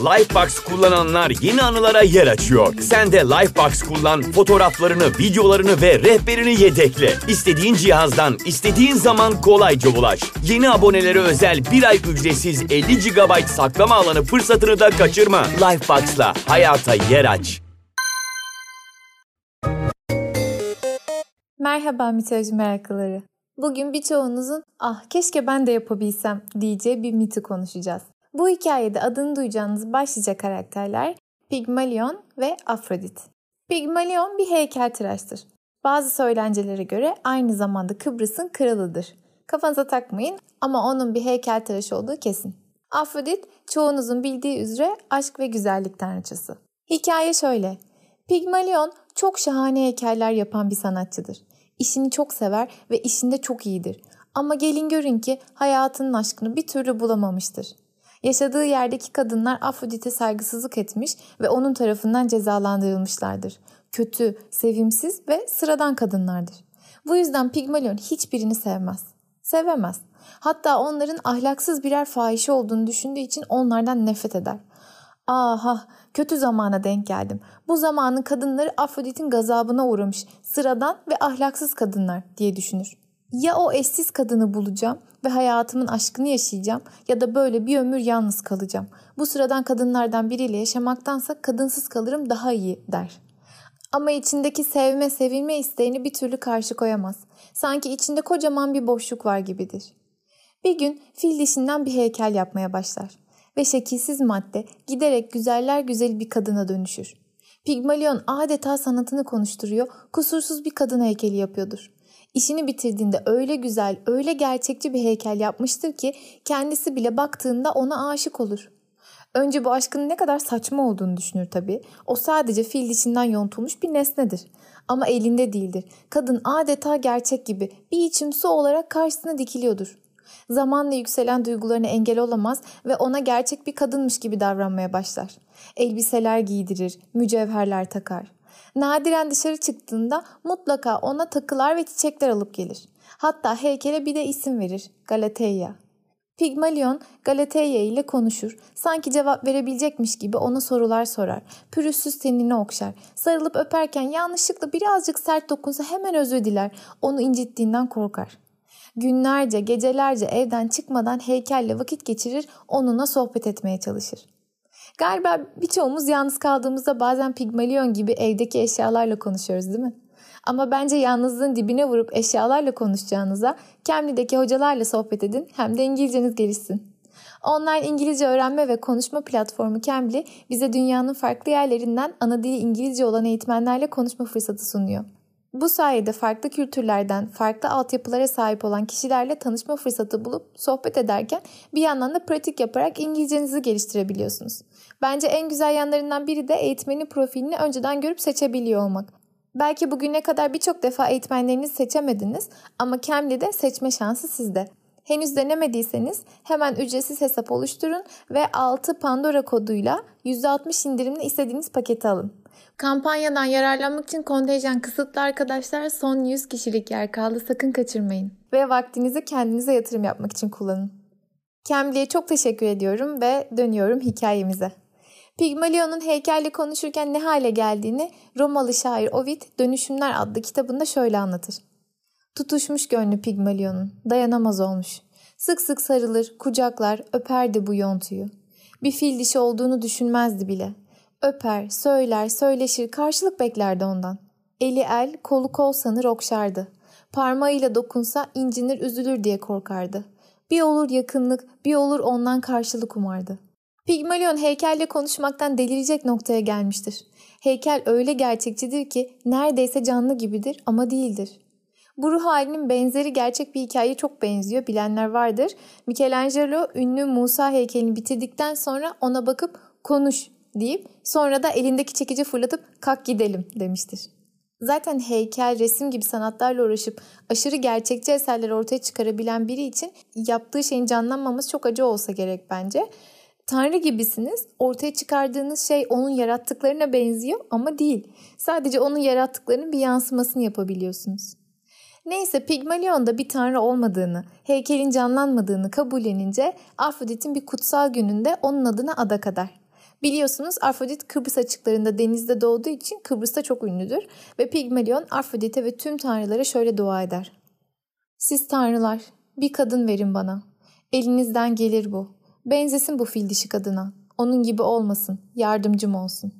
Lifebox kullananlar yeni anılara yer açıyor. Sen de Lifebox kullan, fotoğraflarını, videolarını ve rehberini yedekle. İstediğin cihazdan, istediğin zaman kolayca ulaş. Yeni abonelere özel bir ay ücretsiz 50 GB saklama alanı fırsatını da kaçırma. Lifebox'la hayata yer aç. Merhaba mitoloji meraklıları. Bugün birçoğunuzun ah keşke ben de yapabilsem diyeceği bir miti konuşacağız. Bu hikayede adını duyacağınız başlıca karakterler Pigmalion ve Afrodit. Pigmalion bir heykeltıraştır. Bazı söylencelere göre aynı zamanda Kıbrıs'ın kralıdır. Kafanıza takmayın ama onun bir heykeltıraş olduğu kesin. Afrodit çoğunuzun bildiği üzere aşk ve güzellik tanrıçası. Hikaye şöyle. Pigmalion çok şahane heykeller yapan bir sanatçıdır. İşini çok sever ve işinde çok iyidir. Ama gelin görün ki hayatının aşkını bir türlü bulamamıştır. Yaşadığı yerdeki kadınlar Afrodit'e saygısızlık etmiş ve onun tarafından cezalandırılmışlardır. Kötü, sevimsiz ve sıradan kadınlardır. Bu yüzden Pigmalion hiçbirini sevmez. Sevemez. Hatta onların ahlaksız birer fahişe olduğunu düşündüğü için onlardan nefret eder. Aha kötü zamana denk geldim. Bu zamanın kadınları Afrodit'in gazabına uğramış sıradan ve ahlaksız kadınlar diye düşünür. Ya o eşsiz kadını bulacağım ve hayatımın aşkını yaşayacağım ya da böyle bir ömür yalnız kalacağım. Bu sıradan kadınlardan biriyle yaşamaktansa kadınsız kalırım daha iyi der. Ama içindeki sevme, sevilme isteğini bir türlü karşı koyamaz. Sanki içinde kocaman bir boşluk var gibidir. Bir gün fil dişinden bir heykel yapmaya başlar ve şekilsiz madde giderek güzeller güzeli bir kadına dönüşür. Pigmalion adeta sanatını konuşturuyor, kusursuz bir kadın heykeli yapıyordur. İşini bitirdiğinde öyle güzel, öyle gerçekçi bir heykel yapmıştır ki kendisi bile baktığında ona aşık olur. Önce bu aşkın ne kadar saçma olduğunu düşünür tabii. O sadece fil dişinden yontulmuş bir nesnedir. Ama elinde değildir. Kadın adeta gerçek gibi bir içim su olarak karşısına dikiliyordur. Zamanla yükselen duygularına engel olamaz ve ona gerçek bir kadınmış gibi davranmaya başlar. Elbiseler giydirir, mücevherler takar. Nadiren dışarı çıktığında mutlaka ona takılar ve çiçekler alıp gelir. Hatta heykele bir de isim verir, Galateya. Pigmalion Galateya ile konuşur. Sanki cevap verebilecekmiş gibi ona sorular sorar. Pürüzsüz tenini okşar. Sarılıp öperken yanlışlıkla birazcık sert dokunsa hemen özür diler. Onu incittiğinden korkar. Günlerce, gecelerce evden çıkmadan heykelle vakit geçirir, onunla sohbet etmeye çalışır. Galiba birçoğumuz yalnız kaldığımızda bazen Pigmalion gibi evdeki eşyalarla konuşuyoruz değil mi? Ama bence yalnızlığın dibine vurup eşyalarla konuşacağınıza Cambly'deki hocalarla sohbet edin hem de İngilizceniz gelişsin. Online İngilizce öğrenme ve konuşma platformu Cambly bize dünyanın farklı yerlerinden ana dili İngilizce olan eğitmenlerle konuşma fırsatı sunuyor. Bu sayede farklı kültürlerden, farklı altyapılara sahip olan kişilerle tanışma fırsatı bulup sohbet ederken bir yandan da pratik yaparak İngilizcenizi geliştirebiliyorsunuz. Bence en güzel yanlarından biri de eğitmenin profilini önceden görüp seçebiliyor olmak. Belki bugüne kadar birçok defa eğitmenlerinizi seçemediniz ama Cambly'de seçme şansı sizde. Henüz denemediyseniz hemen ücretsiz hesap oluşturun ve 6 Pandora koduyla %60 indirimli istediğiniz paketi alın. Kampanyadan yararlanmak için kontenjan kısıtlı arkadaşlar son 100 kişilik yer kaldı sakın kaçırmayın. Ve vaktinizi kendinize yatırım yapmak için kullanın. Cambly'e çok teşekkür ediyorum ve dönüyorum hikayemize. Pigmalion'un heykelle konuşurken ne hale geldiğini Romalı şair Ovid Dönüşümler adlı kitabında şöyle anlatır. Tutuşmuş gönlü Pigmalion'un, dayanamaz olmuş. Sık sık sarılır, kucaklar, öperdi bu yontuyu. Bir fil dişi olduğunu düşünmezdi bile. Öper, söyler, söyleşir, karşılık beklerdi ondan. Eli el, kolu kol sanır okşardı. Parmağıyla dokunsa incinir üzülür diye korkardı. Bir olur yakınlık, bir olur ondan karşılık umardı. Pigmalion heykelle konuşmaktan delirecek noktaya gelmiştir. Heykel öyle gerçekçidir ki neredeyse canlı gibidir ama değildir. Bu ruh halinin benzeri gerçek bir hikaye çok benziyor. Bilenler vardır. Michelangelo ünlü Musa heykelini bitirdikten sonra ona bakıp konuş deyip sonra da elindeki çekici fırlatıp kalk gidelim demiştir. Zaten heykel, resim gibi sanatlarla uğraşıp aşırı gerçekçi eserler ortaya çıkarabilen biri için yaptığı şeyin canlanmaması çok acı olsa gerek bence. Tanrı gibisiniz. Ortaya çıkardığınız şey onun yarattıklarına benziyor ama değil. Sadece onun yarattıklarının bir yansımasını yapabiliyorsunuz. Neyse Pigmalion'da bir tanrı olmadığını, heykelin canlanmadığını kabullenince Afrodit'in bir kutsal gününde onun adına adak eder. Biliyorsunuz Afrodit Kıbrıs açıklarında denizde doğduğu için Kıbrıs'ta çok ünlüdür ve Pigmalion Afrodit'e ve tüm tanrılara şöyle dua eder. Siz tanrılar bir kadın verin bana. Elinizden gelir bu. Benzesin bu fil dişi kadına. Onun gibi olmasın. Yardımcım olsun.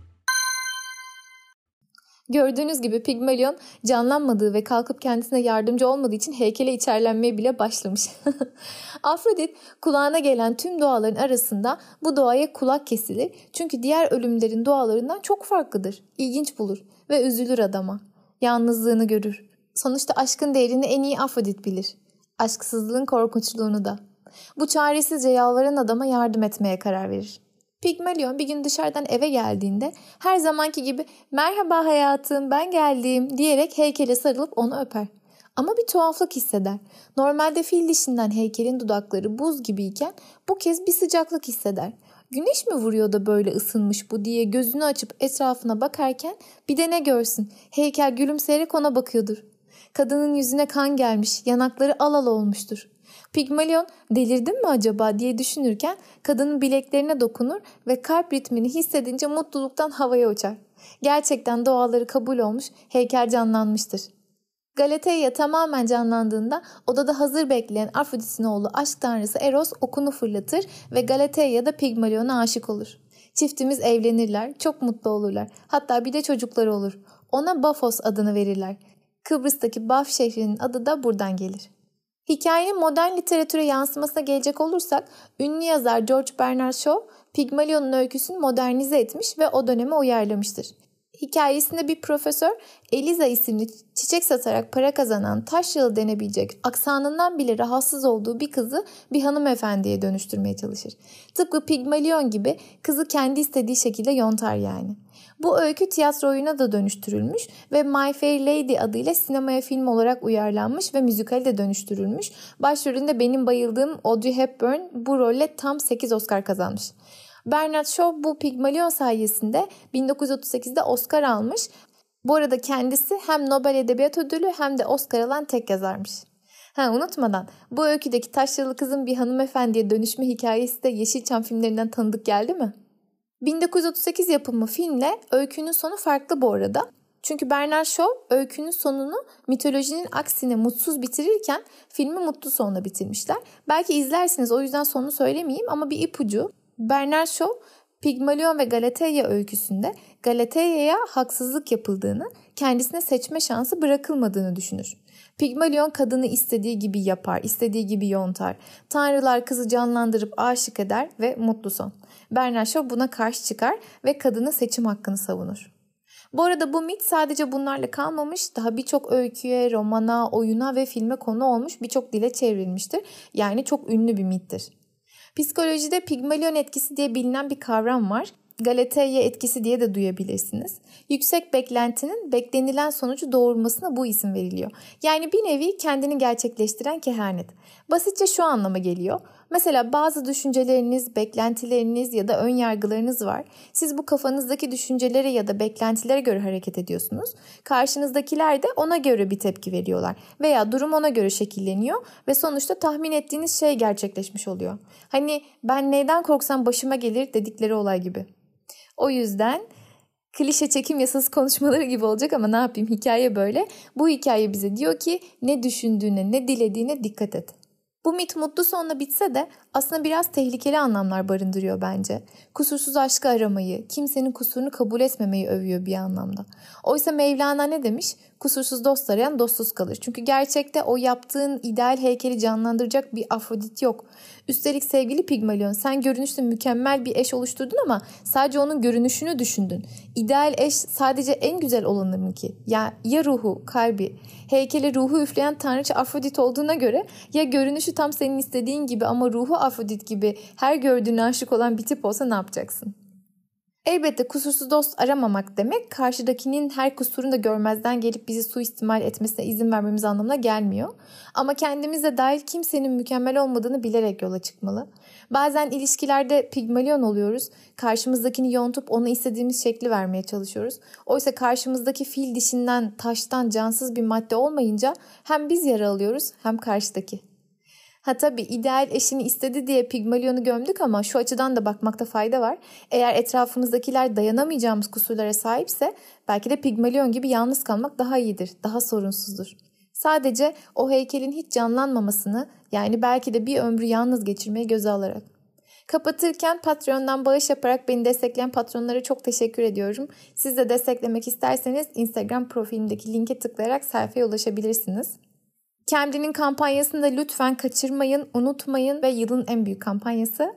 Gördüğünüz gibi Pigmalion canlanmadığı ve kalkıp kendisine yardımcı olmadığı için heykele içerlenmeye bile başlamış. Afrodit kulağına gelen tüm duaların arasında bu duaya kulak kesilir. Çünkü diğer ölümlerin dualarından çok farklıdır. İlginç bulur ve üzülür adama. Yalnızlığını görür. Sonuçta aşkın değerini en iyi Afrodit bilir. Aşksızlığın korkunçluğunu da. Bu çaresizce yalvaran adama yardım etmeye karar verir. Pigmalion bir gün dışarıdan eve geldiğinde her zamanki gibi merhaba hayatım ben geldim diyerek heykele sarılıp onu öper. Ama bir tuhaflık hisseder. Normalde fil dişinden heykelin dudakları buz gibiyken bu kez bir sıcaklık hisseder. Güneş mi vuruyor da böyle ısınmış bu diye gözünü açıp etrafına bakarken bir de ne görsün heykel gülümseyerek ona bakıyordur. Kadının yüzüne kan gelmiş yanakları al al olmuştur. Pigmalion delirdim mi acaba diye düşünürken kadının bileklerine dokunur ve kalp ritmini hissedince mutluluktan havaya uçar. Gerçekten duaları kabul olmuş, heykel canlanmıştır. Galateya tamamen canlandığında odada hazır bekleyen Afrodit'in oğlu aşk tanrısı Eros okunu fırlatır ve Galateya da Pigmalion'a aşık olur. Çiftimiz evlenirler, çok mutlu olurlar. Hatta bir de çocukları olur. Ona Bafos adını verirler. Kıbrıs'taki Baf şehrinin adı da buradan gelir. Hikayenin modern literatüre yansımasına gelecek olursak, ünlü yazar George Bernard Shaw, Pigmalion'un öyküsünü modernize etmiş ve o döneme uyarlamıştır. Hikayesinde bir profesör Eliza isimli çiçek satarak para kazanan taş yılı denebilecek aksanından bile rahatsız olduğu bir kızı bir hanımefendiye dönüştürmeye çalışır. Tıpkı Pigmalion gibi kızı kendi istediği şekilde yontar yani. Bu öykü tiyatro oyuna da dönüştürülmüş ve My Fair Lady adıyla sinemaya film olarak uyarlanmış ve müzikale de dönüştürülmüş. Başrolünde benim bayıldığım Audrey Hepburn bu rolle tam 8 Oscar kazanmış. Bernard Shaw bu Pigmalion sayesinde 1938'de Oscar almış. Bu arada kendisi hem Nobel Edebiyat Ödülü hem de Oscar alan tek yazarmış. Ha unutmadan bu öyküdeki taşralı kızın bir hanımefendiye dönüşme hikayesi de Yeşilçam filmlerinden tanıdık geldi mi? 1938 yapımı filmle öykünün sonu farklı bu arada. Çünkü Bernard Shaw öykünün sonunu mitolojinin aksine mutsuz bitirirken filmi mutlu sonla bitirmişler. Belki izlersiniz o yüzden sonunu söylemeyeyim ama bir ipucu. Bernard Shaw Pigmalion ve Galateya öyküsünde Galateya'ya haksızlık yapıldığını, kendisine seçme şansı bırakılmadığını düşünür. Pigmalion kadını istediği gibi yapar, istediği gibi yontar. Tanrılar kızı canlandırıp aşık eder ve mutlu son. Bernard Shaw buna karşı çıkar ve kadının seçim hakkını savunur. Bu arada bu mit sadece bunlarla kalmamış, daha birçok öyküye, romana, oyuna ve filme konu olmuş birçok dile çevrilmiştir. Yani çok ünlü bir mittir. Psikolojide Pigmalion etkisi diye bilinen bir kavram var. Galateya etkisi diye de duyabilirsiniz. Yüksek beklentinin beklenilen sonucu doğurmasına bu isim veriliyor. Yani bir nevi kendini gerçekleştiren kehanet. Basitçe şu anlama geliyor. Mesela bazı düşünceleriniz, beklentileriniz ya da ön yargılarınız var. Siz bu kafanızdaki düşüncelere ya da beklentilere göre hareket ediyorsunuz. Karşınızdakiler de ona göre bir tepki veriyorlar veya durum ona göre şekilleniyor ve sonuçta tahmin ettiğiniz şey gerçekleşmiş oluyor. Hani ben neyden korksam başıma gelir dedikleri olay gibi. O yüzden klişe çekim yasası konuşmaları gibi olacak ama ne yapayım hikaye böyle. Bu hikaye bize diyor ki ne düşündüğüne ne dilediğine dikkat et. Bu mit mutlu sonla bitse de aslında biraz tehlikeli anlamlar barındırıyor bence. Kusursuz aşkı aramayı, kimsenin kusurunu kabul etmemeyi övüyor bir anlamda. Oysa Mevlana ne demiş? Kusursuz dost arayan dostsuz kalır. Çünkü gerçekte o yaptığın ideal heykeli canlandıracak bir Afrodit yok. Üstelik sevgili Pigmalion sen görünüşte mükemmel bir eş oluşturdun ama sadece onun görünüşünü düşündün. İdeal eş sadece en güzel olanı mı ki? Ya, ya ruhu, kalbi, heykele ruhu üfleyen tanrıça Afrodit olduğuna göre ya görünüşü tam senin istediğin gibi ama ruhu Afrodit gibi her gördüğüne aşık olan bir tip olsa ne yapacaksın? Elbette kusursuz dost aramamak demek karşıdakinin her kusurunu da görmezden gelip bizi suistimal etmesine izin vermemiz anlamına gelmiyor. Ama kendimize dahil kimsenin mükemmel olmadığını bilerek yola çıkmalı. Bazen ilişkilerde pigmalion oluyoruz. Karşımızdakini yontup ona istediğimiz şekli vermeye çalışıyoruz. Oysa karşımızdaki fil dişinden, taştan, cansız bir madde olmayınca hem biz yara alıyoruz hem karşıdaki. Ha tabii ideal eşini istedi diye Pigmalion'u gömdük ama şu açıdan da bakmakta fayda var. Eğer etrafımızdakiler dayanamayacağımız kusurlara sahipse belki de Pigmalion gibi yalnız kalmak daha iyidir, daha sorunsuzdur. Sadece o heykelin hiç canlanmamasını yani belki de bir ömrü yalnız geçirmeyi göze alarak. Kapatırken Patreon'dan bağış yaparak beni destekleyen patronlara çok teşekkür ediyorum. Siz de desteklemek isterseniz Instagram profilimdeki linke tıklayarak sayfaya ulaşabilirsiniz. Cambly'nin kampanyasını da lütfen kaçırmayın, unutmayın ve yılın en büyük kampanyası.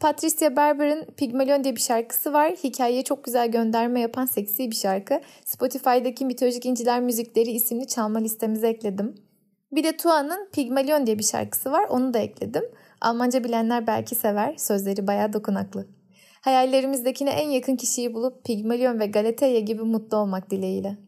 Patricia Barber'ın Pygmalion diye bir şarkısı var. Hikayeye çok güzel gönderme yapan seksi bir şarkı. Spotify'daki Mitolojik İnciler Müzikleri isimli çalma listemize ekledim. Bir de Tua'nın Pygmalion diye bir şarkısı var. Onu da ekledim. Almanca bilenler belki sever. Sözleri bayağı dokunaklı. Hayallerimizdekine en yakın kişiyi bulup Pygmalion ve Galatea gibi mutlu olmak dileğiyle.